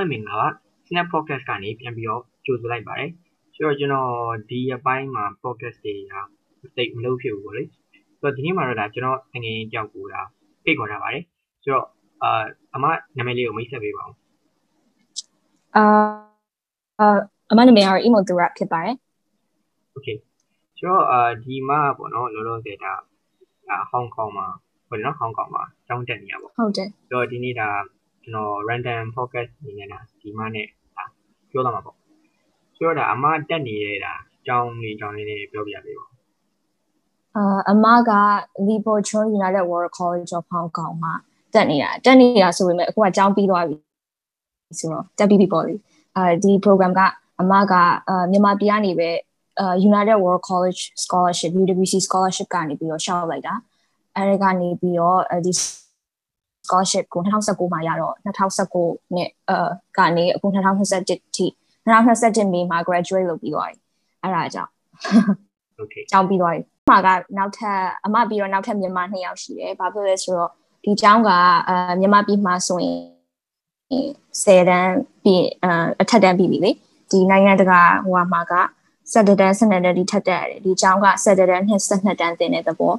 ပဲမင်္ဂလာပါ Snap Podcast ကနေပြန်ပြီးတော့ကြိုဆိုလိုက်ပါတယ်ဆိုတော့ကျွန်တော်ဒီအပိုင်းမှာ podcast တွေကစိတ်မလုပ်ဖြစ်ဘူးပေါ့လေဆိုတော့ဒီနေ့မှာတော့ဒါကျွန်တော်ငငယ်ကြောက်ကိုဒါဖိတ်ခေါ်ထားပါတယ်ဆိုတော့အာအမနာမည်လေးကိုမိတ်ဆက်ပေးပါဦးအာအမနာမည်ကတော့ Emo Dura ဖြစ်ပါတယ် Okay ဆိုတော့အာဒီမှာပေါ့နော်လောလောဆယ်ဒါဟောင်ကောင်မှာဟုတ်တယ်နော်ဟောင်ကောင်မှာကျောင်းတက်နေရပါဟုတ်တယ်ဆိုတော့ဒီနေ့ဒါ ကျွန်တော် random podcast အနေနဲ့ဒါဒီမှာနဲ့ဒါပြောလာမှာပေါ့ဆိုတော့ဒါအမတက်နေတဲ့ဒါကျောင်းလေးကျောင်းလေးလေးပြောပြပေးပါအာအမက Libo Chon United World College of Hong Kong မှာတက်နေတာတက်နေတာဆိုပေမဲ့အခုကကျောင်းပြီးသွားပြီဆိုတော့တက်ပြီးပြီပေါ့လေအဲဒီ program ကအမကမြန်မာပြည်ကနေပဲ United World College Scholarship UWC Scholarship ကနေပြီးတော့ရှောက်လိုက်တာအဲဒီကနေပြီးတော့ဒီ scholarship ကို2019မှာရတော့2019နဲ့အာကနေအခု2021ထိ2021မေမှာ graduate လုပ်ပြီးသွားပြီအဲ့ဒါကြောင့် okay ကျောင်းပြီးသွားပြီမှာကနောက်ထပ်အမပြီးတော့နောက်ထပ်မြန်မာ2ယောက်ရှိတယ်ဘာဖြစ်လဲဆိုတော့ဒီကျောင်းကအာမြန်မာပြည်မှာဆိုရင်10တန်းပြီးအထက်တန်းပြီးပြီလေဒီနိုင်ငံတကာဟိုမှာက7တန်း12တန်းဒီထက်တက်တယ်ဒီကျောင်းက7တန်းနဲ့12တန်းတင်တဲ့သဘော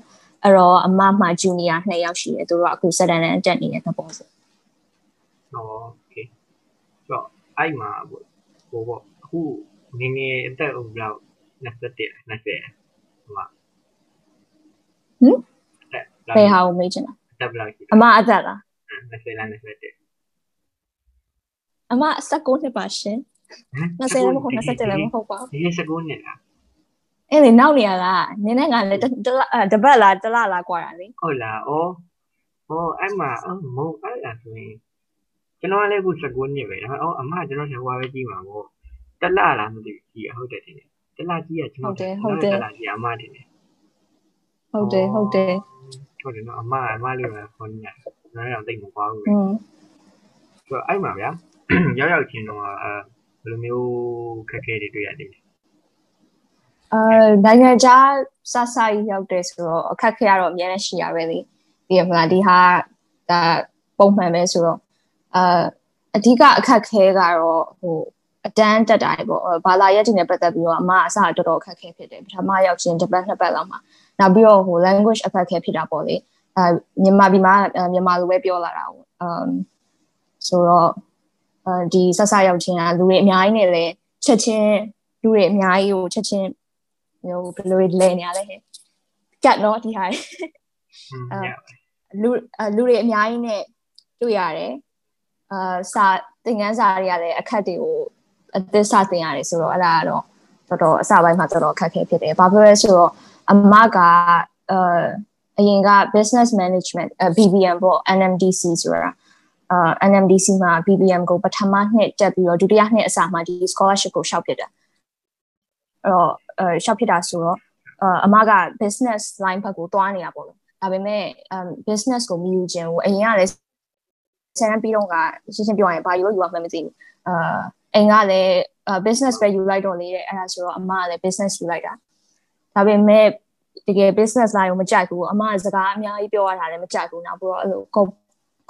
အဲ့တော့အမမှဂျူနီယာ2ယောက်ရှိတယ်သူတို့ကအခုစက်တန်တန်တက်နေတဲ့သဘောဆို။ဟုတ်ကဲ့။ဆိုတော့အဲ့မှာပေါ့ဟိုပေါ့အခုငငယ်အသက်ဟိုဘလောက်21 20ဟိုမှာဟင်ဘယ်ဟာကိုမေးချင်တာအသက်ဘလောက်ရှိလဲအမအသက်လား20လား21အမ19နှစ်ပါရှင်20လည်းမဟုတ်21လည်းမဟုတ်ပါဘူးဒီ19နှစ်လား အဲ့လေနောက်နေရတာနင်းနဲ့ငါလည်းတပတ်လားတလလားกว่าတာလေဟုတ်လားဩဩအဲ့မှာအမဟုတ်အဲ့ဒါဆိုရင်ကျွန်တော်လည်းအခု19နှစ်ပဲဒါပေမဲ့ဩအမကျွန်တော်ဟိုပဲကြီးမှာပေါ့တလလားမသိဘူးကြီးဟုတ်တယ်တင်တလကြီးကကျွန်တော်ဟုတ်တယ်ဟုတ်တယ်တလကြီးအမတင်တယ်ဟုတ်တယ်ဟုတ်တယ်ဟုတ်တယ်နော်အမအမလေးကခေါင်းညာကျွန်တော်လည်းတိတ်မကွာဘူးပဲဆိုတော့အဲ့မှာဗျာရောက်ရောက်ချင်းတော့အဲဘယ်လိုမျိုးခက်ခဲတွေတွေ့ရတယ် အဲနိုင်ငံခြားစစကြီးရောက်တယ်ဆိုတော့အခက်ခဲရတော့အများနဲ့ရှိရပဲလေဒီမလားဒီဟာဒါပုံမှန်ပဲဆိုတော့အာအဓိကအခက်ခဲကတော့ဟိုအတန်းတက်တိုင်းပေါ့ဘာသာရပ်တွေနဲ့ပတ်သက်ပြီးတော့အမအစတော်တော်အခက်ခဲဖြစ်တယ်ပထမရောက်ချင်းတစ်ပတ်နှစ်ပတ်လောက်မှာနောက်ပြီးတော့ဟို language အခက်ခဲဖြစ်တာပေါ့လေအဲမြန်မာပြည်မှာမြန်မာလိုပဲပြောလာတာပေါ့အမ်ဆိုတော့အဲဒီဆက်ဆရောက်ချင်းကလူတွေအများကြီးနဲ့လည်းချက်ချင်းလူတွေအများကြီးကိုချက်ချင်း မျိုးဘယ်လိုလဲနေရလဲဟဲ့ကတ်နော်ဒီဟာလူလူတွေအများကြီးနဲ့တွေ့ရတယ်အာစာသင်ခန်းစာတွေကလည်းအခက်တွေကိုအသစ်စသင်ရတယ်ဆိုတော့အဲ့ဒါကတော့တော်တော်အစပိုင်းမှာတော်တော်အခက်ခဲဖြစ်တယ်ဘာဖြစ်လဲဆိုတော့အမကအအရင်က business management BBM ပေါ့ NMDC ဆိုတာအာ NMDC မှာ BBM ကိုပထမနှစ်တက်ပြီးတော့ဒုတိယနှစ်အစမှာဒီ scholarship ကိုရှောက်ပြတာအဲ့တော့ အဲရှောက်ဖြစ်တာဆိုတော့အမက business line ဘက်ကိုတွားနေတာပေါ့လို့ဒါပေမဲ့ um business ကိုမယူခြင်းဘူးအရင်ကလည်းဆန်ပြီးတော့ကရှင်းရှင်းပြောရရင်ဘာယူလို့ယူရမှမသိဘူးအာအိမ်ကလည်း business ပဲယူလိုက်တော့လေတဲ့အဲ့ဒါဆိုတော့အမကလည်း business ယူလိုက်တာဒါပေမဲ့တကယ် business line ကိုမကြိုက်ဘူးအမကစကားအများကြီးပြောရတာလည်းမကြိုက်ဘူးနောက်ပြီးတော့အဲ့လို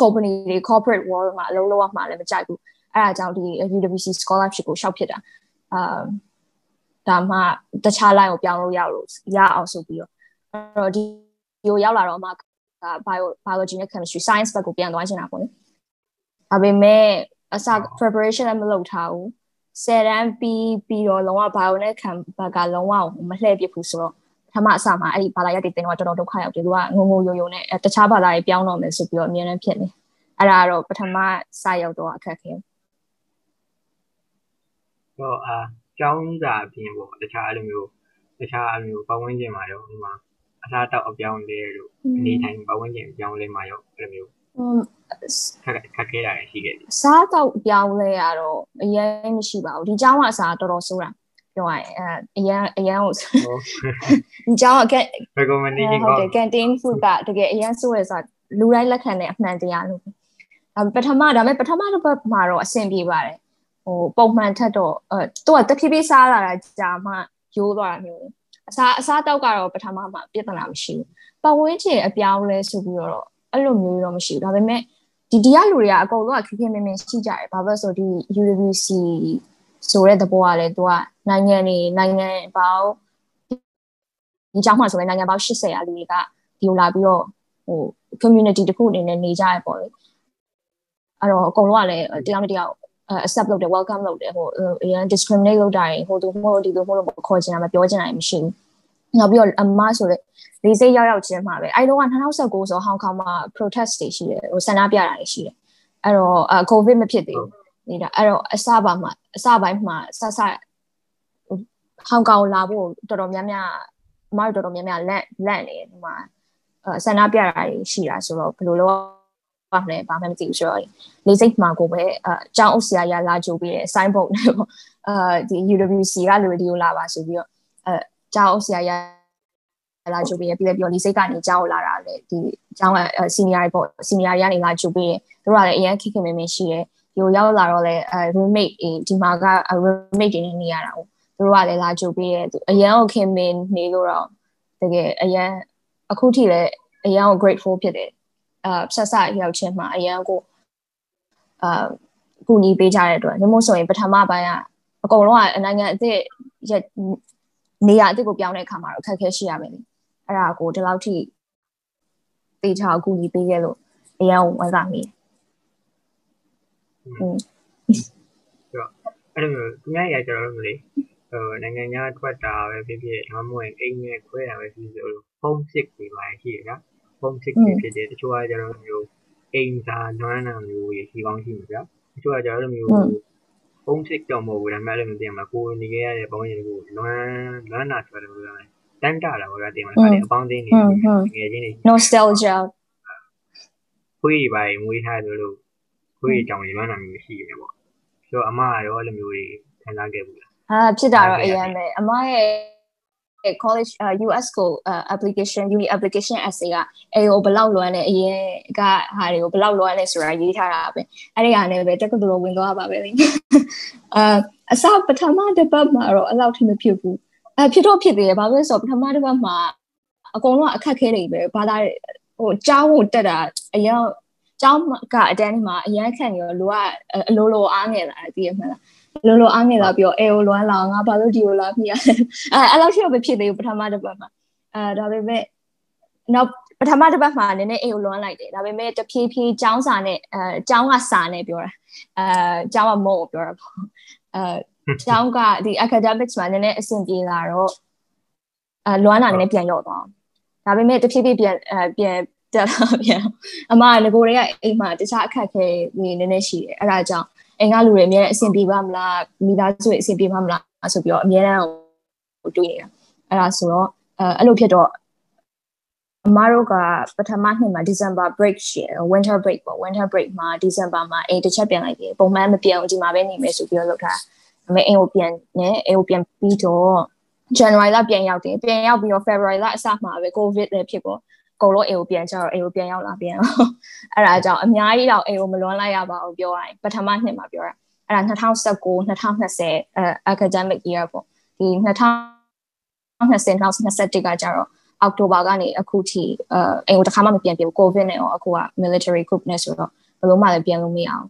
company တွေ corporate world မှာအလုပ်လုပ်ရမှာလည်းမကြိုက်ဘူးအဲ့ဒါကြောင့်ဒီ UWC scholarship ကိုရှောက်ဖြစ်တာအာ ဒါမှတခြား line ကိုပြောင်းလို့ရလို့ရအောင်ဆိုပြီးတော့အဲ့တော့ဒီကိုရောက်လာတော့မှ bio biology နဲ့ chemistry science ဘက်ကိုပြန်သွားချင်တာပေါ့လေဒါပေမဲ့အစ preparation လည်းမလုပ်ထားဘူးဆယ်တန်းပြီးပြီးတော့လုံးဝ bio နဲ့ chem ဘက်ကလုံးဝမလှည့်ပြဘူးဆိုတော့ပထမအစမှာအဲ့ဒီဘာသာရပ်တွေတင်တော့တော်တော်ဒုက္ခရောက်တယ်သူကငုံငုံယုံယုံနဲ့တခြားဘာသာတွေပြောင်းတော့မယ်ဆိုပြီးတော့အမြဲတမ်းဖြစ်နေအဲ့ဒါကတော့ပထမစရောက်တော့အခက်ခဲဟောအာ ကျောင်းစာအပြင်ပေါ့တခြားအဲ့လိုမျိုးတခြားအမျိုးပတ်ဝန်းကျင်မှာရောဒီမှာအစားတောက်အပြောင်းလဲလို့အနေထိုင်ပတ်ဝန်းကျင်အပြောင်းလဲမှာရောအဲ့လိုမျိုးခက်ခက်ခဲတာရှိခဲ့တယ်စားတော့ပြောင်းလဲရတော့အရင်မရှိပါဘူးဒီเจ้าကအစားတော်တော်ဆိုးတာပြောရရင်အဲအရင်အရင်ကိုဒီเจ้าက recommendation ဟုတ်တယ် canteen food ကတကယ်အရင်ဆိုးရဆိုလူတိုင်းလက်ခံတဲ့အမှန်တရားလို့ဒါပထမဒါပေမဲ့ပထမတစ်ပတ်မှာတော့အဆင်ပြေပါတယ် ဟိုပုံမှန်ထက်တော့အဲသူကတဖြည်းဖြည်းစားလာတာကြာမှရိုးသွားတာမျိုးအစားအစားတောက်ကတော့ပထမမှာပြဿနာမရှိဘူးပတ်ဝန်းကျင်အပြောင်းလဲဆိုပြီးတော့အဲ့လိုမျိုးတော့မရှိဘူးဒါပေမဲ့ဒီဒီကလူတွေကအကုန်လုံးကခက်ခဲမင်းမင်းရှိကြတယ်ဘာလို့ဆိုဒီ UWC ဆိုတဲ့သဘောကလည်းသူကနိုင်ငံနေနိုင်ငံပေါင်းဒီကြောင့်မှဆိုရင်နိုင်ငံပေါင်း80ရာလူတွေကဒီလိုလာပြီးတော့ဟို community တစ်ခုအနေနဲ့နေကြရပေါ့လေအဲ့တော့အကုန်လုံးကလည်းတရားနဲ့တရား accept လုပ်တယ် welcome လုပ်တယ်ဟိုအရင် discriminate လုပ်တာဟိုသူဟိုဒီလိုဟိုလိုခေါ်ချင်တာမပြောချင်တာမရှိဘူးနောက်ပြီးတော့အမဆိုလေလေးစိတ်ရောက်ရောက်ချင်းမှာပဲအဲ့တော့က2019ဆိုဟောင်ကောင်မှာ protest တွေရှိတယ်ဟိုဆန္ဒပြတာတွေရှိတယ်အဲ့တော့ covid မဖြစ်သေးဘူးနေတာအဲ့တော့အစပါမှာအစပိုင်းမှာဆဆဟောင်ကောင်လာဖို့တော်တော်များများအမတို့တော်တော်များများလက်လက်နေဒီမှာဆန္ဒပြတာတွေရှိတာဆိုတော့ဘယ်လိုလုပ် ပါမလဲဘာမှမသိဘူးဆိုတော့လေးစိတ်မှာကိုပဲအကြောင်းအုပ်ဆရာရလာကြိုပြီးတယ် sign board နဲ့ပေါ့အဲဒီ UWC ကလူတွေကိုလာပါဆိုပြီးတော့အဲကြောင်းအုပ်ဆရာရလာကြိုပြီးရပြီးပြီးလေးစိတ်ကနေကြောင်းလာတာလေဒီကြောင်းက senior ပေါ့ senior ရကနေလာကြိုပြီးတယ်တို့ကလည်းအရင်ခိခိမင်းမင်းရှိတယ်ဒီကိုရောက်လာတော့လဲအဲ roommate ဒီမှာက roommate တွေနေရတာဟုတ်သူတို့ကလည်းလာကြိုပေးတယ်အရန်ကိုခင်မင်းနေလို့တော့တကယ်အရန်အခုထိလည်းအရန်ကို grateful ဖြစ်တယ် အာဆက်ဆက်ရောက်ချင်းမှာအရန်ကိုအာကူညီပေးကြတဲ့အတွက်ညမို့ဆိုရင်ပထမပိုင်းကအကုန်လုံးကနိုင်ငံအစ်စ်နေရာအစ်စ်ကိုပြောင်းတဲ့အခါမှာတော့အခက်အခဲရှိရမယ်လေအဲ့ဒါကိုဒီလောက်ထိတေချာကူညီပေးခဲ့လို့အရန်ကိုဝမ်းသာမိတယ်อืมအဲ့လိုသူများရကြတော့မလို့ဟိုနိုင်ငံခြားထွက်တာပဲဖြစ်ဖြစ်မမဝင်အိမ်နဲ့ခွဲတာပဲဖြစ်ဖြစ်လို့ home sick တွေပါရှိရတာ home sick တွေဖြစ်တယ်တချို့ကကြတော့မျိုးအိမ်သာလွမ်းတာမျိုးတွေရှိကောင်းရှိမှာဗျာတချို့ကကြတော့မျိုး home sick တော့မဟုတ်ဘူးဒါပေမဲ့လည်းမသိမှာကိုနေခဲ့ရတဲ့ပေါင်းရင်ကိုလွမ်းလွမ်းတာဆိုတယ်လို့ပြောတယ်တန်းတာလာဘောကတင်မှာဒါအပေါင်းသိနေငယ်ချင်းတွေ nostalgia ခွေးတွေပါမွေးထားတယ်လို့ခွေးကြောင်တွေလွမ်းတာမျိုးရှိတယ်ပေါ့ဆိုတော့အမရောအဲ့လိုမျိုးတွေခံစားခဲ့ဘူးလားဟာဖြစ်တာတော့အရင်ပဲအမရဲ့ college uh, US ကို uh, application uni application essay ကအဲကိုဘယ်လောက်လွမ်းလဲအရင်ကဟာတွေကိုဘယ်လောက်လွမ်းလဲဆိုတာရေးထားတာပဲအဲ့ဒီဟာနဲ့ပဲတက္ကသိုလ်ဝင်သွားပါပဲလေအာအစပထမတစ်ပတ်မှာတော့အဲ့လောက်ထိမဖြစ်ဘူးအဖြစ်တော့ဖြစ်သေးတယ်ဘာလို့လဲဆိုတော့ပထမတစ်ပတ်မှာအကုန်လုံးအခက်ခဲနေပဲဘာသာဟိုကျောင်းကိုတက်တာအရင်ကျောင်းကအတန်းမှာအရန်ခံနေရောလူကအလိုလိုအားငယ်လာတယ်သိရမှာလား လိုလိုအားငယ်လာပြီးတော့အဲကိုလွမ်းလာငါဘာလို့ဒီကိုလာဖြစ်ရလဲအဲအဲ့လောက်ရှိတော့မဖြစ်သေးဘူးပထမတစ်ပတ်မှာအဲဒါပေမဲ့နောက်ပထမတစ်ပတ်မှာနည်းနည်းအဲကိုလွမ်းလိုက်တယ်ဒါပေမဲ့တဖြည်းဖြည်းចောင်းစာနဲ့အဲចောင်းကစာနဲ့ပြောတာအဲចောင်းကမုံကိုပြောတာပေါ့အဲចောင်းကဒီ academics မှာနည်းနည်းအဆင်ပြေလာတော့အဲလွမ်းလာနည်းနည်းပြန်ရောက်သွားဒါပေမဲ့တဖြည်းဖြည်းပြန်အဲပြန်တက်လာပြန်အမကငကိုတွေကအိမ်မှာတခြားအခက်ခဲနေနည်းနည်းရှိတယ်အဲ့ဒါကြောင့် အိမ်ကလူတွေအများနဲ့အဆင်ပြေပါမလားမိသားစုတွေအဆင်ပြေပါမလားဆိုပြီးတော့အများနဲ့ဟိုတွေးနေတာအဲ့ဒါဆိုတော့အဲအဲ့လိုဖြစ်တော့အမတို့ကပထမနှစ်မှာ December break ရှိတယ် winter break ပေါ့ winter break မှာ December မှာအိမ်တစ်ချက်ပြန်လိုက်တယ်ပုံမှန်မပြန်ဘူးဒီမှာပဲနေမယ်ဆိုပြီးတော့လုပ်တာဒါပေမဲ့အိမ်ကိုပြန်နေအိမ်ကိုပြန်ပြီးတော့ January လပြန်ရောက်တယ်ပြန်ရောက်ပြီးတော့ February လအစမှာပဲ COVID လည်းဖြစ်ပေါ့ ကုန်လုံးအိမ်ကိုပြန်ကြတော့အိမ်ကိုပြန်ရောက်လာပြန်အဲ့ဒါကြောင့်အများကြီးတော့အိမ်ကိုမလွန်လိုက်ရပါဘူးပြောရရင်ပထမနှစ်မှာပြောရအဲ့ဒါ2019 2020အဲ academic year ပေါ့ဒီ2020 2021ကကြတော့အောက်တိုဘာကနေအခုထိအဲအိမ်ကိုတစ်ခါမှမပြန်ပြဘူး covid နဲ့ရောအခုက military group နဲ့ဆိုတော့ဘယ်လိုမှလည်းပြန်လို့မရအောင်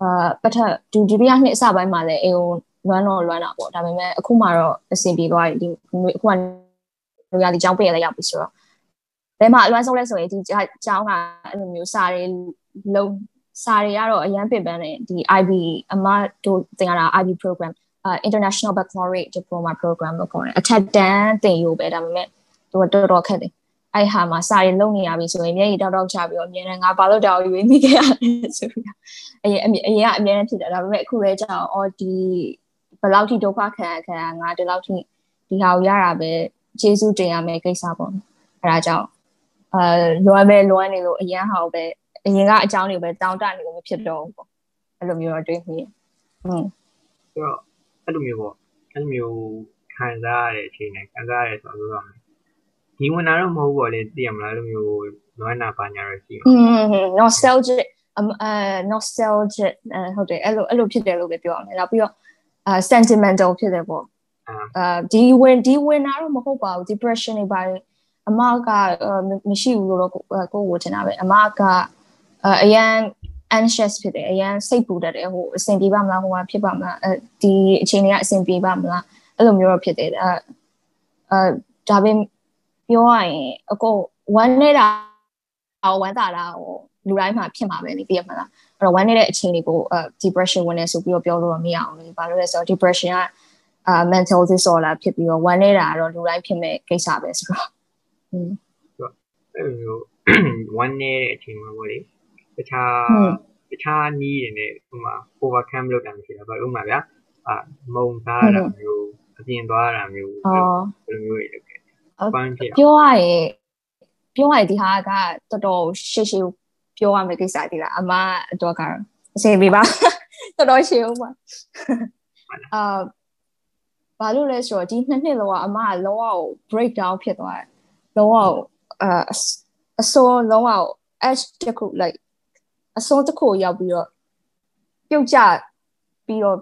အာပထဒူဒုတိယနှစ်အစပိုင်းမှာလည်းအိမ်ကိုလွမ်းတော့လွမ်းတာပေါ့ဒါပေမဲ့အခုမှတော့အဆင်ပြေသွားပြီဒီအခုကလူရည်ကြောင်းပေးရလည်းရောက်ပြီဆိုတော့ဘ ယ်မှာအလွမ်းဆုံးလဲဆိုရင်ဒီကျောင်းကအဲ့လိုမျိုးစာတွေလုံးစာတွေကတော့အရန်ပင်ပန်းတယ်ဒီ IB အမတို့သင်ရတာ IB program uh international baccalaureate diploma program လို့ခေါ်တယ်အထက်တန်းသင်ယူပဲဒါပေမဲ့သူကတော်တော်ခက်တယ်အဲ့ဟာမှာစာရေးလုံနေရပြီဆိုရင်မျက်ရည်တောက်တောက်ချပြီးတော့အမြဲတမ်းငါဘာလို့တောက်ရွေးမိခဲ့ရလဲဆိုပြီးအရင်အရင်ကအမြဲတမ်းဖြစ်တယ်ဒါပေမဲ့အခုပဲကြောက်အော်ဒီဘယ်လောက်ထိဒုက္ခခံရခံရငါဒီလောက်ထိဒီဟာကိုရတာပဲကျေးဇူးတင်ရမယ်ကိစ္စပေါ့အဲ့ဒါကြောင့် အာလွမ်းပဲလွမ်းနေလို့အရန်ဟောက်ပဲအရင်ကအကြောင်းတွေပဲတောင်းတနေလို့မဖြစ်တော့ဘူးပေါ့အဲ့လိုမျိုးတော့တွေးမိอืมဆိုတော့အဲ့လိုမျိုးပေါ့အဲ့လိုမျိုးခံစားရတဲ့အချိန်နဲ့ခံစားရတဲ့ဆိုတော့ပြောရမယ်ဒီဝင်တာတော့မဟုတ်ဘူးပေါ့လေသိရမလားအဲ့လိုမျိုးလွမ်းနာပါညာရရှိမှာอืม nostalgic အဲ nostalgic ဟုတ်တယ်အဲ့လိုအဲ့လိုဖြစ်တယ်လို့ပဲပြောအောင်လေနောက်ပြီးတော့အာ sentimental ဖြစ်တယ်ပေါ့အာဒီဝင်ဒီဝင်တာတော့မဟုတ်ပါဘူး depression တွေပါတယ် အမကမရှိဘူးလို့တော့ကိုကိုကိုထင်တာပဲအမကအရန် anxious ဖြစ်တယ်အရန်စိတ်ပူတတ်တယ်ဟိုအဆင်ပြေပါမလားဟိုမှာဖြစ်ပါမလားအဲဒီအချိန်တွေကအဆင်ပြေပါမလားအဲ့လိုမျိုးတော့ဖြစ်တယ်အဲအဲဒါပေမဲ့ပြောရရင်အကုန်ဝမ်းနေတာဝမ်းသာတာဟိုလူတိုင်းမှာဖြစ်မှာပဲလေသိရမလားအဲ့တော့ဝမ်းနေတဲ့အချိန်တွေကိုအဲ depression ဝင်နေဆိုပြီးတော့ပြောလို့တော့မရအောင်လေဘာလို့လဲဆိုတော့ depression ကအာ mental disorder ဖြစ်ပြီးတော့ဝမ်းနေတာကတော့လူတိုင်းဖြစ်မဲ့ကိစ္စပဲဆိုတော့อืม အဲ့လိုဝမ်းနေတဲ့အချိန်မှာပေါ့လေတခြားတခြားနီးတွေနဲ့ဥမာ overcome လုပ်တာမရှိတာဘာလို့ဥမာဗျာအာမုံသားတာမျိုးအပြင်သွားတာမျိုးဘယ်လိုမျိုးတွေလုပ်ခဲ့ပန်းဖြစ်ပြောရရင်ပြောရရင်ဒီဟာကတော်တော်ရှေ့ရှေ့ပြောရမယ့်ကိစ္စဒီလားအမတော့ကအစီပေးပါတော်တော်ရှေ့ဦးပါအာဘာလို့လဲဆိုတော့ဒီနှစ်နှစ်လောကအမကလောကကို break down ဖြစ်သွားတယ် လောကကိုအာအစောလောကကို edge တခု like အစောတခုရောက်ပြီးတော့ပြုတ်ကျပြီးတော့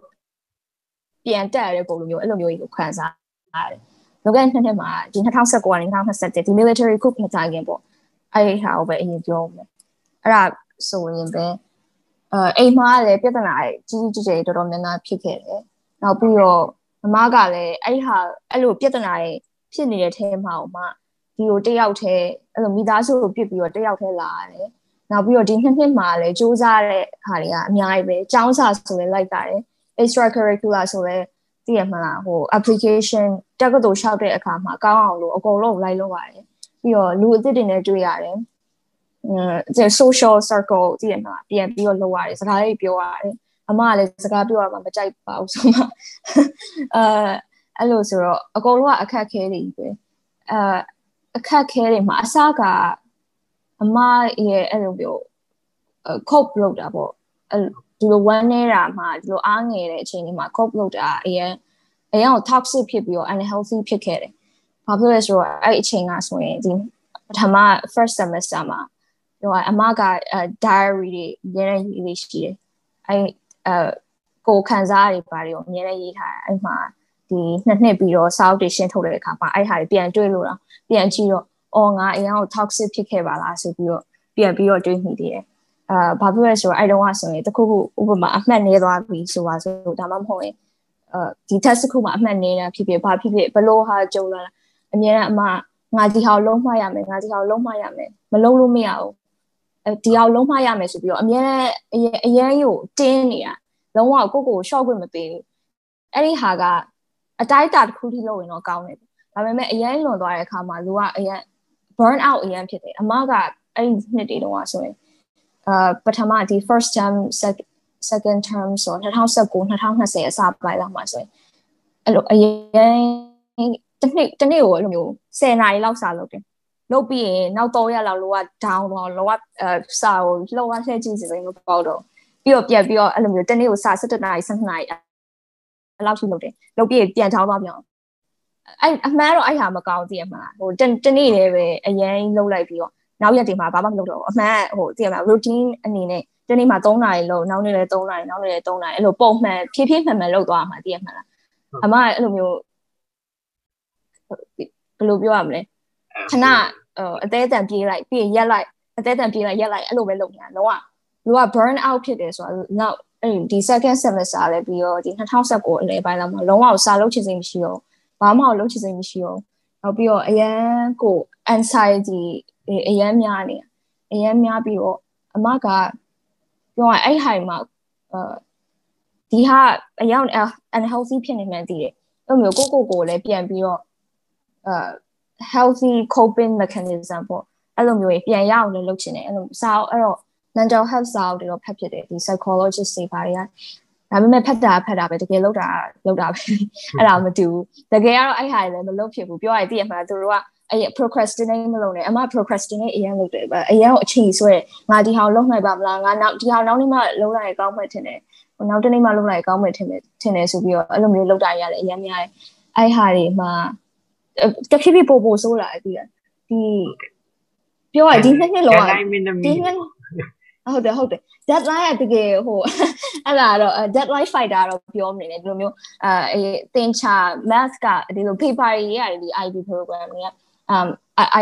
ပြန်တက်ရတဲ့ပုံလိုမျိုးအဲ့လိုမျိုးကြီးကိုခံစားရတယ်။လောကနှစ်နှစ်မှာဒီ2019ကနေ2021ဒီ military coup မတိုင်ခင်ပေါ့အဲ့ဒီဟာကိုပဲအရင်ပြောမယ်။အဲ့ဒါဆိုရင်ပဲအဲအိမ်မှာလည်းပြဿနာကြီးကြီးကျယ်ကျယ်တော်တော်များများဖြစ်ခဲ့တယ်။နောက်ပြီးတော့မမကလည်းအဲ့ဟာအဲ့လိုပြဿနာတွေဖြစ်နေတဲ့ထဲမှာဟိုမှ ဒီကိုတယောက်တည်းအဲ့လိုမိသားစုကိုပြစ်ပြီးတော့တယောက်တည်းလာရတယ်။နောက်ပြီးတော့ဒီနှစ်နှစ်မှာလည်းစူးစမ်းတဲ့ဟာတွေကအများကြီးပဲ။ကျောင်းစာဆိုလည်းလိုက်တာတယ်။ extra curricular ဆိုလည်းသိရမလားဟို application တက္ကသိုလ်လျှောက်တဲ့အခါမှာကောင်းအောင်လို့အကုန်လုံးလိုက်လုပ်ရတယ်ပြီးတော့လူအသစ်တွေနဲ့တွေ့ရတယ်အဲ social circle သိရမလားပြန်ပြီးတော့လုပ်ရတယ်စကားလေးပြောရတယ်အမကလည်းစကားပြောရမှာမကြိုက်ပါဘူးဆိုမှအဲအဲ့လိုဆိုတော့အကုန်လုံးကအခက်ခဲတွေပဲအဲ အခက်ခဲတွေမှာအစကအမရဲ့အဲ့လိုမျိုး cope လုပ်တာပေါ့ဒီလိုဝမ်းနေတာမှဒီလိုအားငယ်တဲ့အချိန်လေးမှာ cope လုပ်တာအရင်အရင်က toxic ဖြစ်ပြီးတော့ unhealthy ဖြစ်ခဲ့တယ်။ဘာဖြစ်လဲဆိုတော့အဲ့အချိန်ကဆိုရင်ဒီပထမ first semester မှာဟိုအမက diary တွေအများကြီးရေးလေးရှိတယ်။အဲ့အဲကိုခံစားရတွေဘာတွေကိုအများကြီးရေးထားတယ်။အဲ့မှာ ဒီနှစ်နှစ်ပြီးတော့ sound တွေရှင်းထုတ်တဲ့အခါမှာအဲ့ဟာတွေပြန်တွေးလို့တော့ပြန်ကြည့်တော့အော်ငါအရင်က toxic ဖြစ်ခဲ့ပါလားဆိုပြီးတော့ပြန်ပြီးတော့တွေးမိသေးတယ်အာဘာဖြစ်လဲဆိုတော့အဲ့တုန်းကဆိုရင်တခုခုဥပမာအမှတ်နေသွားပြီဆိုပါဆိုဒါမှမဟုတ်ရင်အဲဒီ test ခုမှာအမှတ်နေတာဖြစ်ဖြစ်ဘာဖြစ်ဖြစ်ဘလို့ဟာကြုံလာအများနဲ့အမငါဒီဟာလုံးမှရမယ်ငါဒီဟာလုံးမှရမယ်မလုံးလို့မရဘူးအဲဒီဟာလုံးမှရမယ်ဆိုပြီးတော့အများနဲ့အရင်အရင်ကိုတင်းနေတာလုံးဝကိုကို short ခွင့်မပေးဘူးအဲ့ဒီဟာက အတိုင်းတာတစ်ခုထိလုပ်ရင်တော့ကောင်းတယ်ဒါပေမဲ့အရင်လွန်သွားတဲ့အခါမှာလူကအရင် burn out အရင်ဖြစ်တယ်အမကအဲ့ဒီနှစ်တွေတုန်းကဆိုရင်အာပထမဒီ first term second term ဆို2019 2020အစပိုင်းလောက်မှာဆိုရင်အဲ့လိုအရင်တစ်နေ့တစ်နေ့ကိုအဲ့လိုမျိုး10နာရီလောက်စာလုပ်တယ်လုပ်ပြီးရင်နောက်3ရက်လောက်လောက down တော့လောကအဲစာကိုလောကလှည့်ကြည့်စီမပေါ့တော့ပြီးတော့ပြန်ပြီးတော့အဲ့လိုမျိုးတစ်နေ့ကိုစာ17နာရီ17နာရီ အဲ့လောက်ရှိလုပ်တယ်လုပ်ပြီးပြန် down သွားပြန်အဲ့အမှန်တော့အဲ့ဟာမကောင်းသေးရမှာဟိုတနေ့လေးပဲအရင်လုံးလိုက်ပြီးတော့နောက်ရက်တွေမှာဘာမှမလုပ်တော့ဘူးအမှန်ဟိုသိရမလား routine အနေနဲ့ဒီနေ့မှာ3နာရီလို့နောက်နေ့လည်း3နာရီနောက်နေ့လည်း3နာရီအဲ့လိုပုံမှန်ဖြည်းဖြည်းမှန်မှန်လုပ်သွားမှာသိရမှာလားအမအဲ့လိုမျိုးဘယ်လိုပြောရမလဲခဏအသေးအတန်ပြေးလိုက်ပြီးရင်ရက်လိုက်အသေးအတန်ပြေးလိုက်ရက်လိုက်အဲ့လိုပဲလုပ်နေတာလုံးဝလူက burn out ဖြစ်တယ်ဆိုတော့နောက် အဲ့ဒီ second semester လည်းပြီးတော့ဒီ2019အလယ်ပိုင်းလောက်မှာလုံးဝစာလုပ်ချင်စိတ်မရှိတော့ဘာမှလုပ်ချင်စိတ်မရှိတော့နောက်ပြီးတော့အရန်ကို anxiety အရန်များနေအရန်များပြီးတော့အမကပြောရအဲ့ဟိုင်မှာအဲဒီဟာအယောင် unhealthy ဖြစ်နေမှန်းသိတယ်အဲ့လိုမျိုးကိုကိုကိုလည်းပြန်ပြီးတော့အဲ healthy coping mechanism ပေါ့အဲ့လိုမျိုးပြန်ရအောင်လည်းလုပ်ချင်တယ်အဲ့လိုစာအဲ့တော့ mental health စာအုပ်တွေတော့ဖတ်ဖြစ်တယ်ဒီ psychologist တွေဘာတွေကဒါပေမဲ့ဖတ်တာဖတ်တာပဲတကယ်လောက်တာလောက်တာပဲအဲ့ဒါမတူဘူးတကယ်ကတော့အဲ့ဟာလည်းမလုပ်ဖြစ်ဘူးပြောရရင်သိရမှာသူတို့ကအဲ့ procrastinate မလုပ်နဲ့အမ procrastinate အရင်လုပ်တယ်အရင်အချိန်ဆွဲငါဒီဟာလုပ်နိုင်ပါမလားငါနောက်ဒီဟာနောက်နေ့မှလုပ်လိုက်ကောင်းမှထင်တယ်နောက်တနေ့မှလုပ်လိုက်ကောင်းမှထင်တယ်ထင်တယ်ဆိုပြီးတော့အဲ့လိုမျိုးလုပ်တာရတယ်အရင်များတယ်အဲ့ဟာတွေမှာတဖြည်းဖြည်းပို့ပို့ဆိုးလာတယ်ဒီပြောရဒီနှစ်နှစ်လုံးကဒီနှစ် ဟုတ်တယ်ဟုတ်တယ် deadline ကတကယ်ဟိုအဲ့ဒါတော့ deadline fighter တော့ပြောမနေနဲ့ဒီလိုမျိုးအဲသင်ချာ math ကဒီလို paper တွေရတယ်ဒီ IB program တွေက um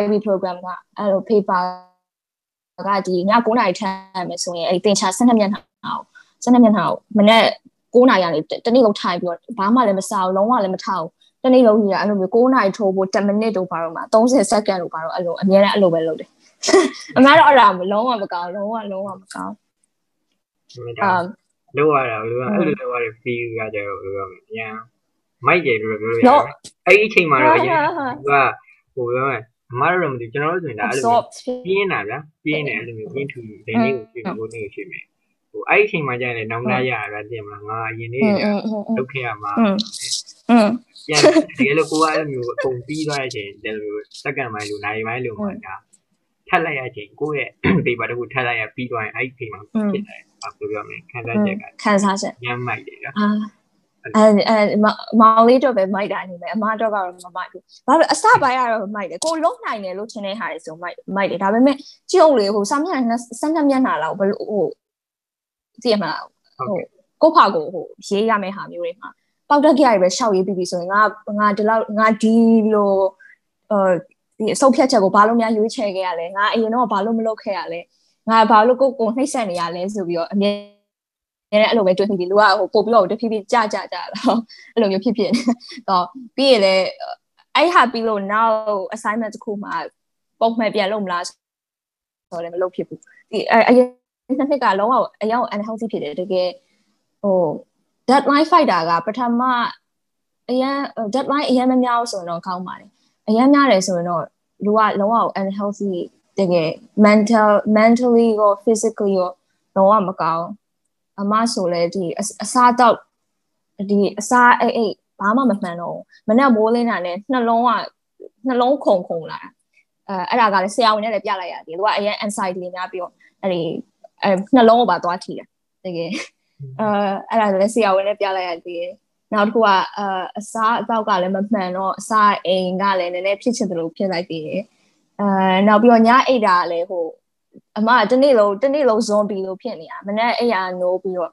IB program ကအဲ့လို paper ကဒီည9နာရီထမ်းမယ်ဆိုရင်အဲ့တင်ချာ12မျက်နှာအောင်12မျက်နှာကိုမနေ့9နာရီကနေတနေ့လုံးထိုင်ပြီးတော့ဘာမှလည်းမစားဘူးလုံးဝလည်းမထားဘူးတနေ့လုံးကြီးကအဲ့လိုမျိုး9နာရီထိုးဖို့10မိနစ်တို့ဘာလို့မှ30စက္ကန့်တို့ဘာလို့အဲ့လိုအများနဲ့အဲ့လိုပဲလုပ်တယ် အများတော့အဲ့ဒါမလုံးဝမကောင်းလုံးဝလုံးဝမကောင်းအမ်လောက်ရတာဘယ်လိုအဲ့လိုလောက်ရတဲ့ feel ကကြတော့ဘယ်လိုပြောမလဲအရင်မိုက်တယ်လို့ပြောလို့ရတယ်အဲ့ဒီအချိန်မှာတော့အရင်ကဟိုပြောမယ်အမားတို့မသိကျွန်တော်တို့ဆိုရင်ဒါအဲ့လိုပြင်းတာဗျာပြင်းတယ်အဲ့လိုမျိုးပြင်းထူတယ်နေကိုဖြစ်လို့နေကိုဖြစ်မယ်ဟိုအဲ့ဒီအချိန်မှာကျရင်လည်းနောင်တရရတာသိမလားငါအရင်နေ့လုပ်ခဲ့ရမှာอืมပြန်တကယ်လို့ကိုကအဲ့လိုမျိုးအကုန်ပြီးသွားတဲ့အချိန်တယ်လို့စက္ကန့်ပိုင်းလို့နိုင်ပိုင်းလို့မှာဒါ ထပ်လိုက်ရချိန်ကိုယ့်ရဲ့ paper တခုထပ်လိုက်ရပြီးသွားရင်အဲ့ဒီ paper ဖြစ်တယ်ဘာပြောရမလဲခံစားချက်ကခံစားချက်ညမ်းမိုက်တယ်ကွာအဲအဲမောင်လေးတော့ပဲမိုက်တာနေမယ်အမတော့ကတော့မမိုက်ဘူးဘာလို့အစပိုင်းကတော့မိုက်တယ်ကိုလုံးနိုင်တယ်လို့ထင်တဲ့ဟာတွေဆိုမိုက်မိုက်တယ်ဒါပေမဲ့ကြုံလေဟိုစာမျက်နှာစမ်းမျက်နှာလောက်ဘလို့ဟိုသိရမလားဟိုကိုဖာကိုဟိုရေးရမယ့်ဟာမျိုးတွေမှာပေါက်တက်ကြရပဲရှောက်ရေးပြီးပြီဆိုရင်ငါငါဒီလောက်ငါဒီလိုအဲ ဒီအဆုတ်ဖြတ်ချက်ကိုဘာလို့များရွေးချယ်ခဲ့ရလဲငါအရင်တော့ဘာလို့မလုပ်ခဲ့ရလဲငါဘာလို့ကိုကိုနှိမ့်ဆက်နေရလဲဆိုပြီးတော့အမြဲအဲ့အဲ့လိုပဲတွေ့နေပြီလူကဟိုပို့ပြီးတော့တဖြည်းဖြည်းကြကြကြတော့အဲ့လိုမျိုးဖြစ်ဖြစ်တော့ပြီးရလေအဲ့ဟာပြီးလို့ now assignment တစ်ခုမှာပုံမှန်ပြန်လုပ်မလားဆိုတော့လည်းမလုပ်ဖြစ်ဘူးဒီအရင်နှစ်နှစ်ကလုံးဝအယောင် unhealthy ဖြစ်တယ်တကယ်ဟို deadline fighter ကပထမအရင် deadline အရင်မများဘူးဆိုတော့ကောင်းပါတယ် အရင်များတယ်ဆိုရင်တော့လူကလုံးဝ unhealthy တကယ် mental mentally ရော physically ရောလုံးဝမကောင်းအမဆိုလဲဒီအစားတော့ဒီအစားအိတ်အိတ်ဘာမှမမှန်တော့မနဲ့မိုးလင်းတာနဲ့နှလုံးကနှလုံးခုန်ခုန်လာအဲအဲ့ဒါကလည်းဆရာဝန်နဲ့လည်းပြလိုက်ရတယ်သူကအရင် anxiety များပြီးတော့အဲ့ဒီအဲနှလုံးကိုပါသွားထိတာတကယ်အဲအဲ့ဒါလည်းဆရာဝန်နဲ့ပြလိုက်ရတယ် နောက်တစ်ခုကအအစားအသောက်ကလည်းမမှန်တော့အစားအိမ်ကလည်းနည်းနည်းဖြစ်ချင်တယ်လို့ဖြစ်လိုက်သေးတယ်အဲနောက်ပြီးတော့ညအိတ်တာလည်းဟိုအမတနေ့လုံးတနေ့လုံးဇွန်ဘီလို့ဖြစ်နေတာမနေ့အိယာနိုးပြီးတော့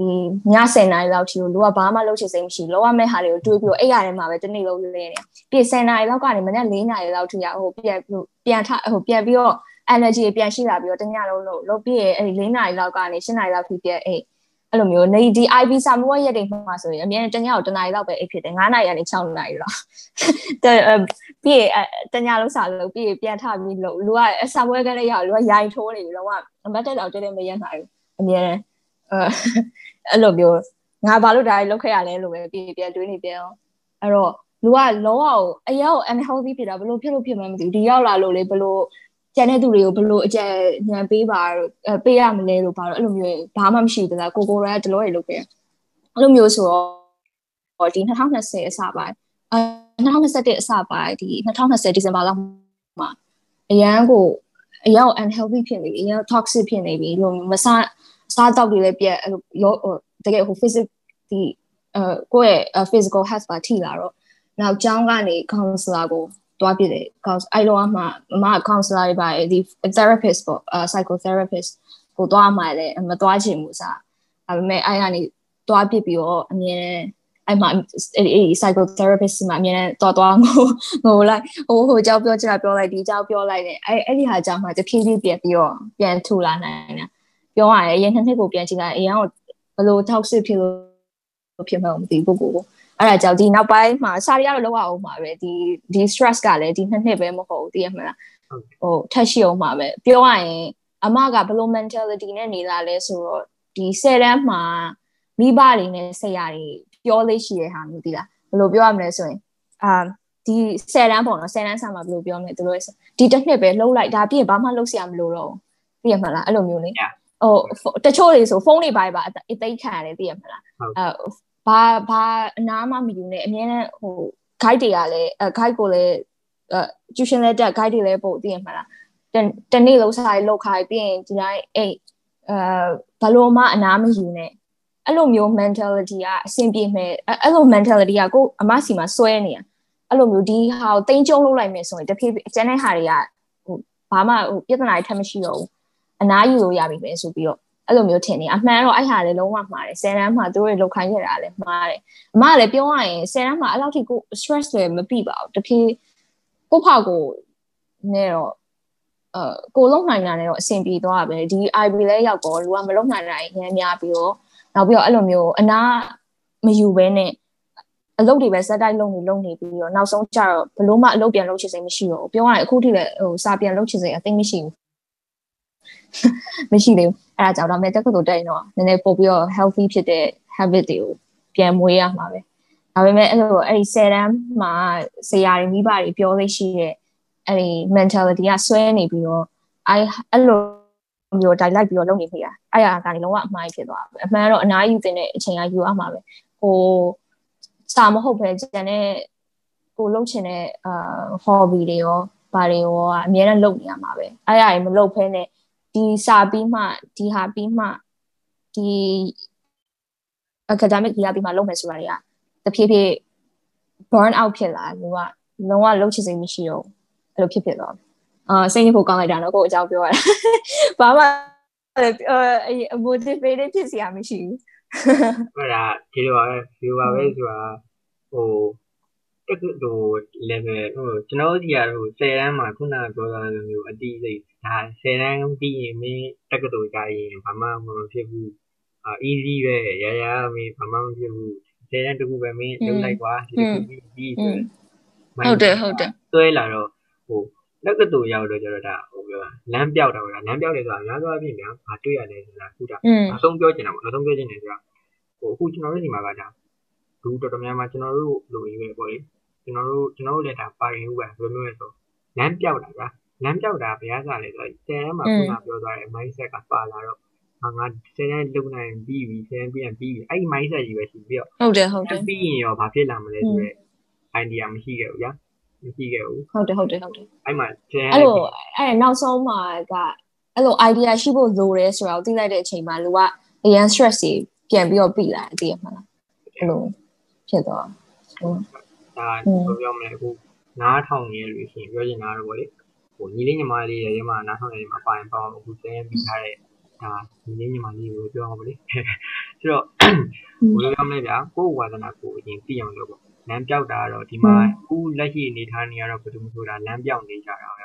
ဒီည10နာရီလောက်ထိကိုလူကဘာမှလုပ်ချင်စိတ်မရှိလောရမယ့်ဟာတွေကိုတွေးပြီးတော့အိယာထဲမှာပဲတနေ့လုံးလဲနေပြီး10နာရီလောက်ကနေမနေ့4နာရီလောက်ထိရဟိုပြန်ပြန်ထဟိုပြန်ပြီးတော့ energy ပြန်ရှိလာပြီးတော့တညလုံးလုံးလုပ်ပြီးအဲ့ဒီ4နာရီလောက်ကနေ10နာရီလောက်ထိပြန်အိတ် အဲ့လိုမျိုးနေဒီ IB စာမွေးရက်တွေမှာဆိုရင်အမြဲတညကိုတနားရီလောက်ပဲအိတ်ဖြစ်တယ်9နာရီကနေ6နာရီလောက်ပြီးရတညလုံးစာလို့ပြီးရပြန်ထပြီးလို့လူကစာမွေးကလေးရောက်လူကရိုင်ထိုးနေပြီတော့ကမတ်တက်တော့တဲတဲမရက်နိုင်ဘူးအမြဲအဲအဲ့လိုမျိုးငါဘာလို့ဒါကြီးလုပ်ခဲ့ရလဲလို့ပဲပြီးပြန်တွေးနေပြန်အောင်အဲ့တော့လူကလုံးဝအရောက် unhealthy ဖြစ်တာဘလို့ဖြစ်လို့ဖြစ်မှမသိဘူးဒီရောက်လာလို့လေဘလို့ ကျန်တဲ့သူတွေကိုဘလို့အကြံဉာဏ်ပေးပါပေးရမလဲလို့ပါတော့အဲ့လိုမျိုးဘာမှမရှိဘူးလားကိုကိုရဲဒလောတွေလုပ်ခဲ့အဲ့လိုမျိုးဆိုတော့ဒီ2020အစပိုင်းအဲ2021အစပိုင်းဒီ2020ဒီဇင်ဘာလောက်မှာအရန်ကိုအရောက် unhealthy ဖြစ်နေပြီအရောက် toxic ဖြစ်နေပြီလို့မစားစားတော့တွေလည်းပြက်အဲ့လိုရောတကယ်ဟို physical ဒီအဲကိုယ့်ရဲ့ physical health ပါထိလာတော့နောက်ကျောင်းကနေ counselor ကို တွားပြတယ် cause အဲ့လိုအမှမ counselor တွေပါဒီ therapist ပေါ့ psychotherapist ကိုတွားမှလည်းမတွားချင်ဘူးစားဒါပေမဲ့အဲ့ကနေတွားပြပြီးတော့အမြဲအဲ့မှာအဲ့ psychotherapist မှာအမြဲတမ်းတွားတွားငိုငိုလိုက်ဟိုဟိုကြောက်ပြောချင်တာပြောလိုက်ဒီကြောက်ပြောလိုက်တယ်အဲ့အဲ့ဒီဟာကြောင့်မှတဖြည်းဖြည်းပြန်ပြီးတော့ပြန်ထူလာနိုင်တာပြောရရင်ရနှစ်နှစ်ကိုပြန်ကြည့်လိုက်အရင်ကဘယ်လို toxic ဖြစ်လို့ဖြစ်မှမသိဘူးကိုကို အဲ့ဒါကြောင့်ဒီနောက်ပိုင်းမှာစာရီကတော့လောက်အောင်ပါပဲဒီဒီ stress ကလည်းဒီနှစ်နှစ်ပဲမဟုတ်ဘူးသိရမလားဟိုထက်ရှိအောင်ပါပဲပြောရရင်အမကဘယ်လို mentality နဲ့နေလာလဲဆိုတော့ဒီ10တန်းမှာမိဘတွေနဲ့ဆရာတွေပြောလေးရှိတဲ့ဟာမျိုးသိလားဘယ်လိုပြောရမလဲဆိုရင်အာဒီ10တန်းပေါ့နော်10တန်းဆာမှာဘယ်လိုပြောမလဲသူတို့ဒီတစ်နှစ်ပဲလှုပ်လိုက်ဒါပြည့်ဘာမှလှုပ်ဆရာမလိုတော့ဘူးသိရမလားအဲ့လိုမျိုးလေဟိုတချို့တွေဆိုဖုန်းတွေပါပါအသိခံရတယ်သိရမလားအဲ ဘာဘာအနာမှမယူနဲ့အမြဲတမ်းဟို guide တွေကလည်းအဲ guide ကိုလည်းအဲ tuition လည်းတက် guide တွေလည်းပို့သိရမှာလားတနေ့လုံးစားရလောက်ခိုင်းပြီးရင်ဒီတိုင်းအိတ်အဲဘလို့မှအနာမယူနဲ့အဲ့လိုမျိုး mentality ကအဆင်ပြေမယ်အဲ့လို mentality ကကိုအမစီမှာစွဲနေတာအဲ့လိုမျိုးဒီဟာကိုတင်းကျုံလုပ်လိုက်မယ်ဆိုရင်တဖြည်းဖြည်းအကျန်းတဲ့ဟာတွေကဟိုဘာမှဟိုပြဿနာတွေထပ်မရှိတော့ဘူးအနာယူလို့ရပြီပဲဆိုပြီးတော့ အဲ့လိုမျိုးထင်နေအမှန်တော့အဲ့ဟာလည်းလုံးဝမှားတယ်ဆယ်တန်းမှာသူတို့လောက်ခိုင်းခဲ့တာလည်းမှားတယ်အမကလည်းပြောရရင်ဆယ်တန်းမှာအဲ့လောက်ထိကို stress တွေမပြပါဘူးတဖြည်းကိုဖောက်ကိုနဲ့တော့အဲကိုလုံးနိုင်တာနဲ့တော့အဆင်ပြေသွားပဲဒီ IB လဲရောက်တော့လူကမလုံးနိုင်တာရမ်းများပြီးတော့နောက်ပြီးတော့အဲ့လိုမျိုးအနာမယူဘဲနဲ့အလုပ်တွေပဲစက်တိုက်လုပ်နေလုပ်နေပြီးတော့နောက်ဆုံးကျတော့ဘလို့မှအလုပ်ပြန်လုပ်ချင်စိတ်မရှိတော့ဘူးပြောရရင်အခုထိလည်းဟိုစာပြန်လုပ်ချင်စိတ်အသိမရှိဘူးမရှိသေးဘူး အဲ့ဒါကြောင့်တော့မဲ့တက္ကသိုလ်တက်ရင်တော့နည်းနည်းပို့ပြီးတော့ healthy ဖြစ်တဲ့ habit တွေကိုပြန်မွေးရမှာပဲဒါပေမဲ့အဲ့လိုအဲ့ဒီ10တန်းမှာဆရာတွေမိဘတွေပြောသိရှိတဲ့အဲ့ဒီ mentality ကဆွဲနေပြီးတော့အဲ့အဲ့လိုမျိုး dialect ပြီးတော့လုပ်နေမိတာအဲ့ဒါကနေလုံးဝအမှားဖြစ်သွားပဲအမှန်တော့အနားယူတင်တဲ့အချိန်ကယူရမှာပဲဟိုစာမဟုတ်ပဲကျန်တဲ့ကိုလုပ်ချင်တဲ့အာ hobby တွေရောဘာတွေရောအများနဲ့လုပ်နေရမှာပဲအဲ့ဒါတွေမလုပ်ဖဲနဲ့ ဒီစာပြီးမှဒီဟာပြီးမှဒီ academic ကြီးပြီးမှလုပ်မယ်ဆိုတာတွေကတဖြည်းဖြည်း burn out ဖြစ်လာလူကလုံးဝလုပ်ချင်စိတ်မရှိတော့အဲ့လိုဖြစ်ဖြစ်သွားအာစိတ်ညစ်ဖို့ကောင်းလိုက်တာတော့ကိုအကြောင်းပြောရတာဘာမှအဲ motivated ဖြစ်စရာမရှိဘူးအဲ့ဒါဒီလိုပါပဲဒီလိုပါပဲဆိုတာဟို တက္ကသိုလ် level ဟိုကျွန်တော်တို့ဒီကဟို10တန်းမှာခုနကပြောတာလိုမျိုးအတိစိတ်ဒါ10တန်းပြီးရင်မင်းတက္ကသိုလ်ကြရင်ဘာမှမဖြစ်ဘူးအာ easy ပဲရရမင်းဘာမှမဖြစ်ဘူး10တန်းတခုပဲမင်းလုပ်လိုက်ကွာဒီတစ်ခုပြီးပြီးဆိုဟုတ်တယ်ဟုတ်တယ်တွဲလာတော့ဟိုလက်ကတူရောက်တော့ကျတော့ဒါဟိုပြောလမ်းပြောက်တာပေါ့လမ်းပြောက်တယ်ဆိုတာအများဆုံးအဖြစ်များမတွေ့ရတယ်ဆိုတာခုတာအဆုံးပြောချင်တာပေါ့အဆုံးပြောချင်တယ်ဆိုတာဟိုအခုကျွန်တော်တို့ဒီမှာကဒါလူတော်တော်များများကျွန်တော်တို့လိုရင်းပဲပေါ့လေ ကျွန်တော်တို့ကျွန်တော်တို့လည်းဒါပါရင်ဥပဘယ်လိုမျိုးလဲဆိုလမ်းပြောက်တာကွာလမ်းပြောက်တာဘယ်ဟာကလဲဆိုတော့ဆယ်တန်းမှာခုနပြောသွားတဲ့ mindset ကပါလာတော့ငါဆယ်တန်းလုံနိုင်ပြီးပြီဆယ်တန်းပြီးရင်ပြီးပြီအဲ့ဒီ mindset ကြီးပဲရှိပြီးတော့ဟုတ်တယ်ဟုတ်တယ်ပြီးရင်ရောဘာဖြစ်လာမလဲဆိုတော့ idea မရှိခဲ့ဘူးကြာမရှိခဲ့ဘူးဟုတ်တယ်ဟုတ်တယ်ဟုတ်တယ်အဲ့မှာအဲ့လိုအဲ့နောက်ဆုံးမှာကအဲ့လို idea ရှိဖို့လိုတယ်ဆိုတာကိုသိလိုက်တဲ့အချိန်မှာလူကအရန် stress တွေပြန်ပြီးတော့ပြီးလာတယ်သိရမှာလားအဲ့လိုဖြစ်သွားဟုတ် ဒါဘယ်လိုပြောမလဲအခုနားထောင်နေလို့ရှိရင်ပြောချင်တာတော့ဗောလေဟိုညီလေးညီမလေးတွေမှာနားထောင်နေမှာပါရင်ပေါ့အခုသင်ပြီးထားတဲ့ဒါညီလေးညီမလေးကိုပြောအောင်ဗောလေဆိုတော့ဘယ်လိုပြောမလဲဗျာကိုယ်ဝါသနာကိုအရင်သိအောင်လုပ်ပေါ့လမ်းပြောက်တာတော့ဒီမှာအခုလက်ရှိအနေထားနေရတော့ဘယ်လိုမျိုးဆိုတာလမ်းပြောက်နေကြတာပဲ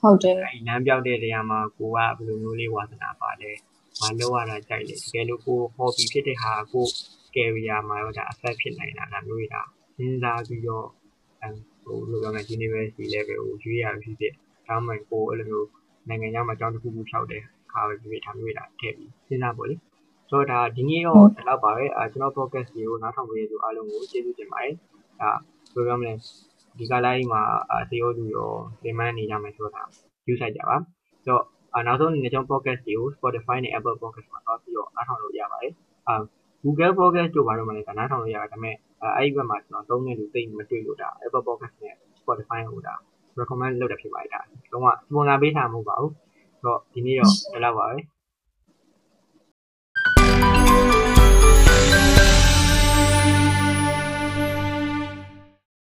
ဟုတ်တယ်အဲဒီလမ်းပြောက်တဲ့နေရာမှာကိုကဘယ်လိုမျိုးလေးဝါသနာပါလဲမလုပ်ရတာကြိုက်လေတကယ်လို့ကို hobby ဖြစ်တဲ့ဟာကို career မှာတော့ဒါ affect ဖြစ်နိုင်တာဒါမျိုးတွေဒါ စဉ်းစားပြီးတော့ဟိုလိုပြောမယ် university level ကိုရွေးရဖြစ်ဖြစ်ဒါမှမဟုတ်ကိုအဲ့လိုမျိုးနိုင်ငံခြားမှာအကြောင်းတစ်ခုခုဖြောက်တဲ့အခါပဲဖြစ်ဖြစ်ဒါမျိုးတွေဒါထည့်ပြီးစဉ်းစားပေါ့လေဆိုတော့ဒါဒီနေ့တော့ဒီလောက်ပါပဲအဲကျွန်တော် podcast ကိုနားထောင်ပေးရသူအားလုံးကိုကျေးဇူးတင်ပါတယ်ဒါဘယ်လိုပြောမလဲဒီကလိုင်းမှာသေယောသူရောသင်မနေကြမယ်ဆိုတာယူဆိုင်ကြပါဆိုတော့နောက်ဆုံးအနေနဲ့ကျွန်တော် podcast ကို Spotify နဲ့ Apple Podcast မှာသွားပြီးတော့နားထောင်လို့ရပါတယ်အာ Google Podcast တို့ဘာလို့မလဲဒါနားထောင်လို့ရတယ်ဒါပေမဲ့ အဲ့ဒီဘက်မှာကျွန်တော်သုံးနေလို့သိမတွေ့လို့ဒါ Apple Podcast နဲ့ Spotify ဟိုဒါ recommend လုပ်တာဖြစ်ပါတယ်ဒါလုံးဝ sponsor ပေးတာမဟုတ်ပါဘူးဆိုတော့ဒီနေ့တော့ဒီလောက်ပါပဲ